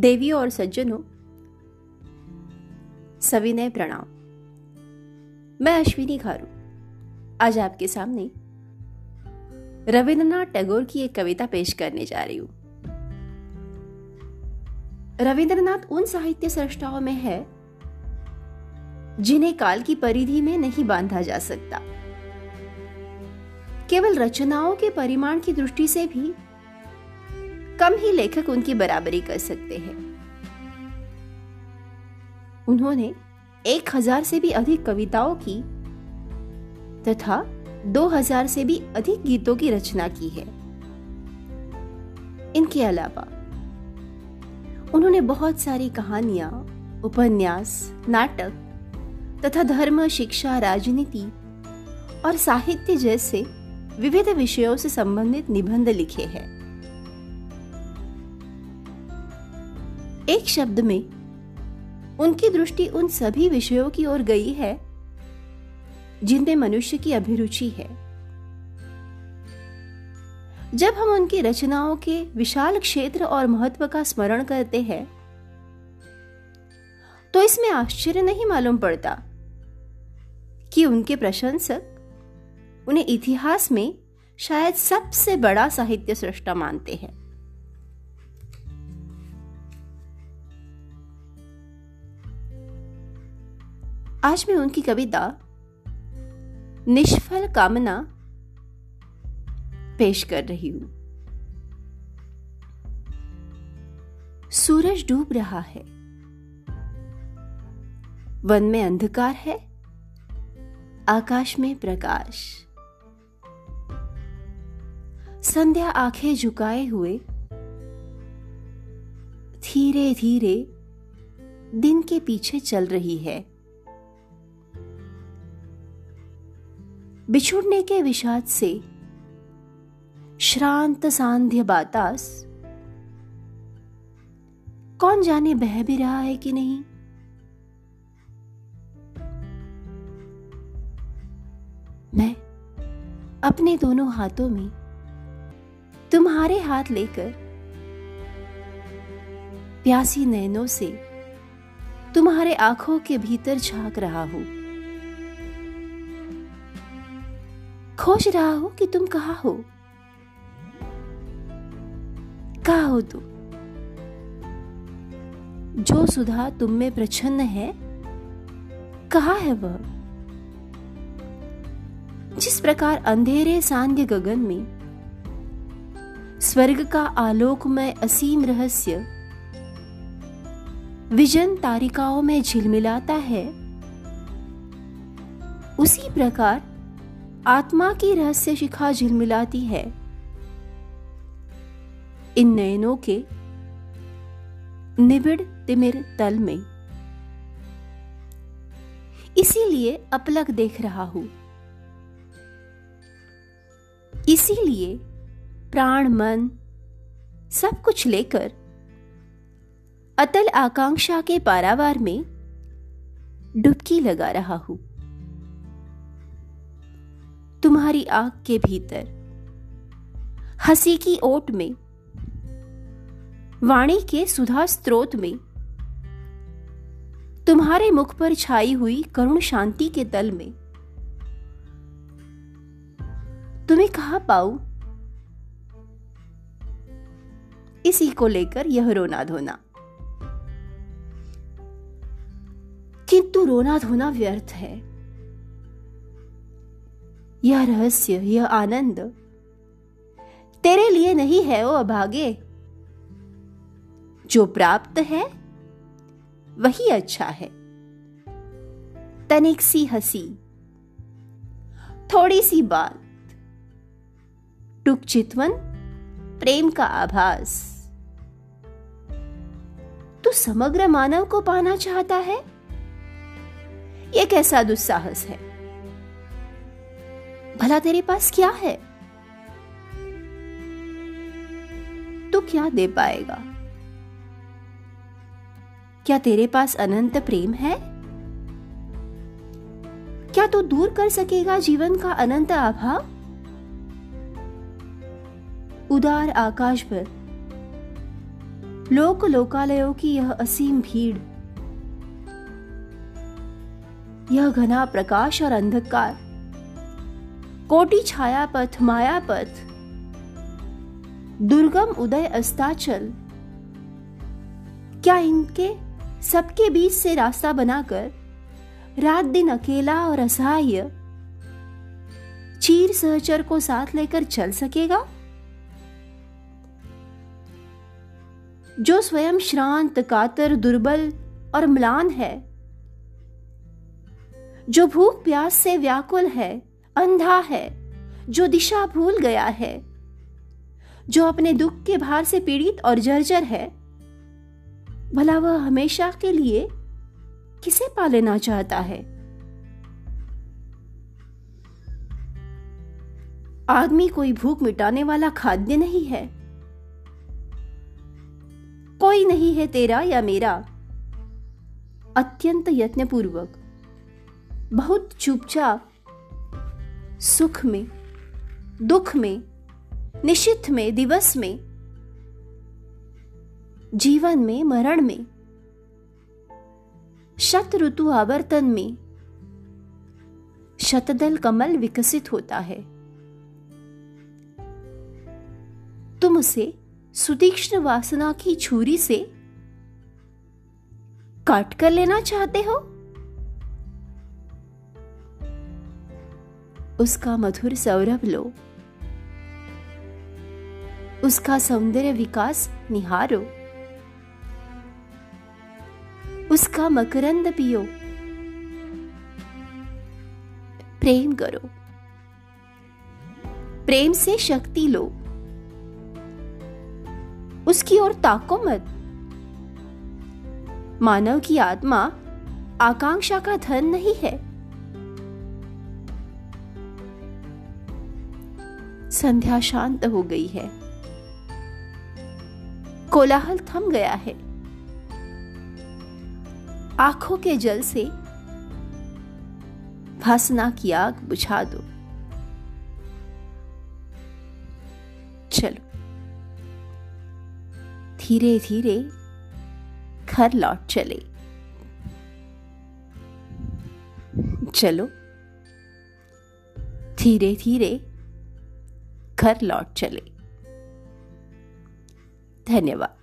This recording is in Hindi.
देवियों और सज्जनों सविनय प्रणाम। मैं अश्विनी खारू। आज आपके सामने रविंद्रनाथ टैगोर की एक कविता पेश करने जा रही हूँ। रविंद्रनाथ उन साहित्य सृष्टाओं में है, जिन्हें काल की परिधि में नहीं बांधा जा सकता। केवल रचनाओं के परिमाण की दृष्टि से भी कम ही लेखक उनकी बराबरी कर सकते हैं। उन्होंने एक हज़ार से भी अधिक कविताओं की तथा दो हज़ार से भी अधिक गीतों की रचना की है। इनके अलावा उन्होंने बहुत सारी कहानियाँ, उपन्यास, नाटक तथा धर्म, शिक्षा, राजनीति और साहित्य जैसे विविध विषयों से संबंधित निबंध लिखे हैं। एक शब्द में उनकी दृष्टि उन सभी विषयों की ओर गई है, जिनमें मनुष्य की अभिरुचि है। जब हम उनकी रचनाओं के विशाल क्षेत्र और महत्व का स्मरण करते हैं तो इसमें आश्चर्य नहीं मालूम पड़ता कि उनके प्रशंसक उन्हें इतिहास में शायद सबसे बड़ा साहित्य सृष्टा मानते हैं। आज मैं उनकी कविता निष्फल कामना पेश कर रही हूँ। सूरज डूब रहा है। वन में अंधकार है, आकाश में प्रकाश। संध्या आँखें झुकाए हुए धीरे धीरे दिन के पीछे चल रही है। बिछुड़ने के विषाद से। श्रांत सांध्य बातास। कौन जाने बह भी रहा है कि नहीं? मैं अपने दोनों हाथों में तुम्हारे हाथ लेकर प्यासी नैनों से तुम्हारे आँखों के भीतर झाँक रहा हूँ। खोज रहा हो कि तुम कहा हो। कहा हो तुम? जो सुधा तुम में प्रछन्न है, कहा है वह? जिस प्रकार अंधेरे सांध्य गगन में, स्वर्ग का आलोकमय असीम रहस्य, विजन तारिकाओं में झिलमिलाता है, उसी प्रकार आत्मा की रहस्य शिखा झिलमिलाती है। इन नयनों के निबिड़ तिमिर तल में। इसीलिए अपलक देख रहा हूँ। इसीलिए प्राण, मन, सब कुछ लेकर अतल आकांक्षा के पारावार में डुबकी लगा रहा हूँ। तुम्हारी आँख के भीतर। हँसी की ओट में, वाणी के सुधा स्त्रोत में, तुम्हारे मुख पर छाई हुई करुण शांति के तल में। तुम्हें कहा पाऊ? इसी को लेकर यह रोना धोना। किंतु रोना धोना व्यर्थ है। यह रहस्य, यह आनंद। तेरे लिए नहीं है ओ अभागे। जो प्राप्त है, वही अच्छा है। तनिक सी हँसी। थोड़ी सी बात। टुक चितवन, प्रेम का आभास। तू समग्र मानव को पाना चाहता है? यह कैसा दुस्साहस है? भला तेरे पास क्या है? तो क्या दे पाएगा? क्या तेरे पास अनंत प्रेम है? क्या तू तो दूर कर सकेगा जीवन का अनंत अभाव उदार आकाश पर लोक लोकालयों की यह असीम भीड़, यह घना प्रकाश और अंधकार कोटि छाया पथ माया पथ दुर्गम उदय अस्ताचल। क्या इनके सबके बीच से रास्ता बनाकर रात दिन अकेला और असहाय चीर सहचर को साथ लेकर चल सकेगा? जो स्वयं श्रांत, कातर, दुर्बल और म्लान है, जो भूख प्यास से व्याकुल है अंधा है, जो दिशा भूल गया है, जो अपने दुख के भार से पीड़ित और जर्जर है, भला वह हमेशा के लिए किसे पा लेना चाहता है? आदमी कोई भूख मिटाने वाला खाद्य नहीं है। कोई नहीं है तेरा या मेरा। अत्यंत यत्नपूर्वक, बहुत चुपचाप सुख में, दुख में निशित में, दिवस में, जीवन में, मरण में, शत ऋतु आवर्तन में, शतदल कमल विकसित होता है। तुम उसे सुतीक्ष्ण वासना की छुरी से काट कर लेना चाहते हो? उसका मधुर सौरभ लो। उसका सौंदर्य विकास निहारो। उसका मकरंद पियो। प्रेम करो। प्रेम से शक्ति लो। उसकी ओर ताको मत। मानव की आत्मा आकांक्षा का धन नहीं है। संध्या शांत हो गई है। कोलाहल थम गया है। आँखों के जल से भासना की आग बुझा दो। चलो। धीरे धीरे घर लौट चले। चलो। धीरे धीरे घर लौट चले। धन्यवाद।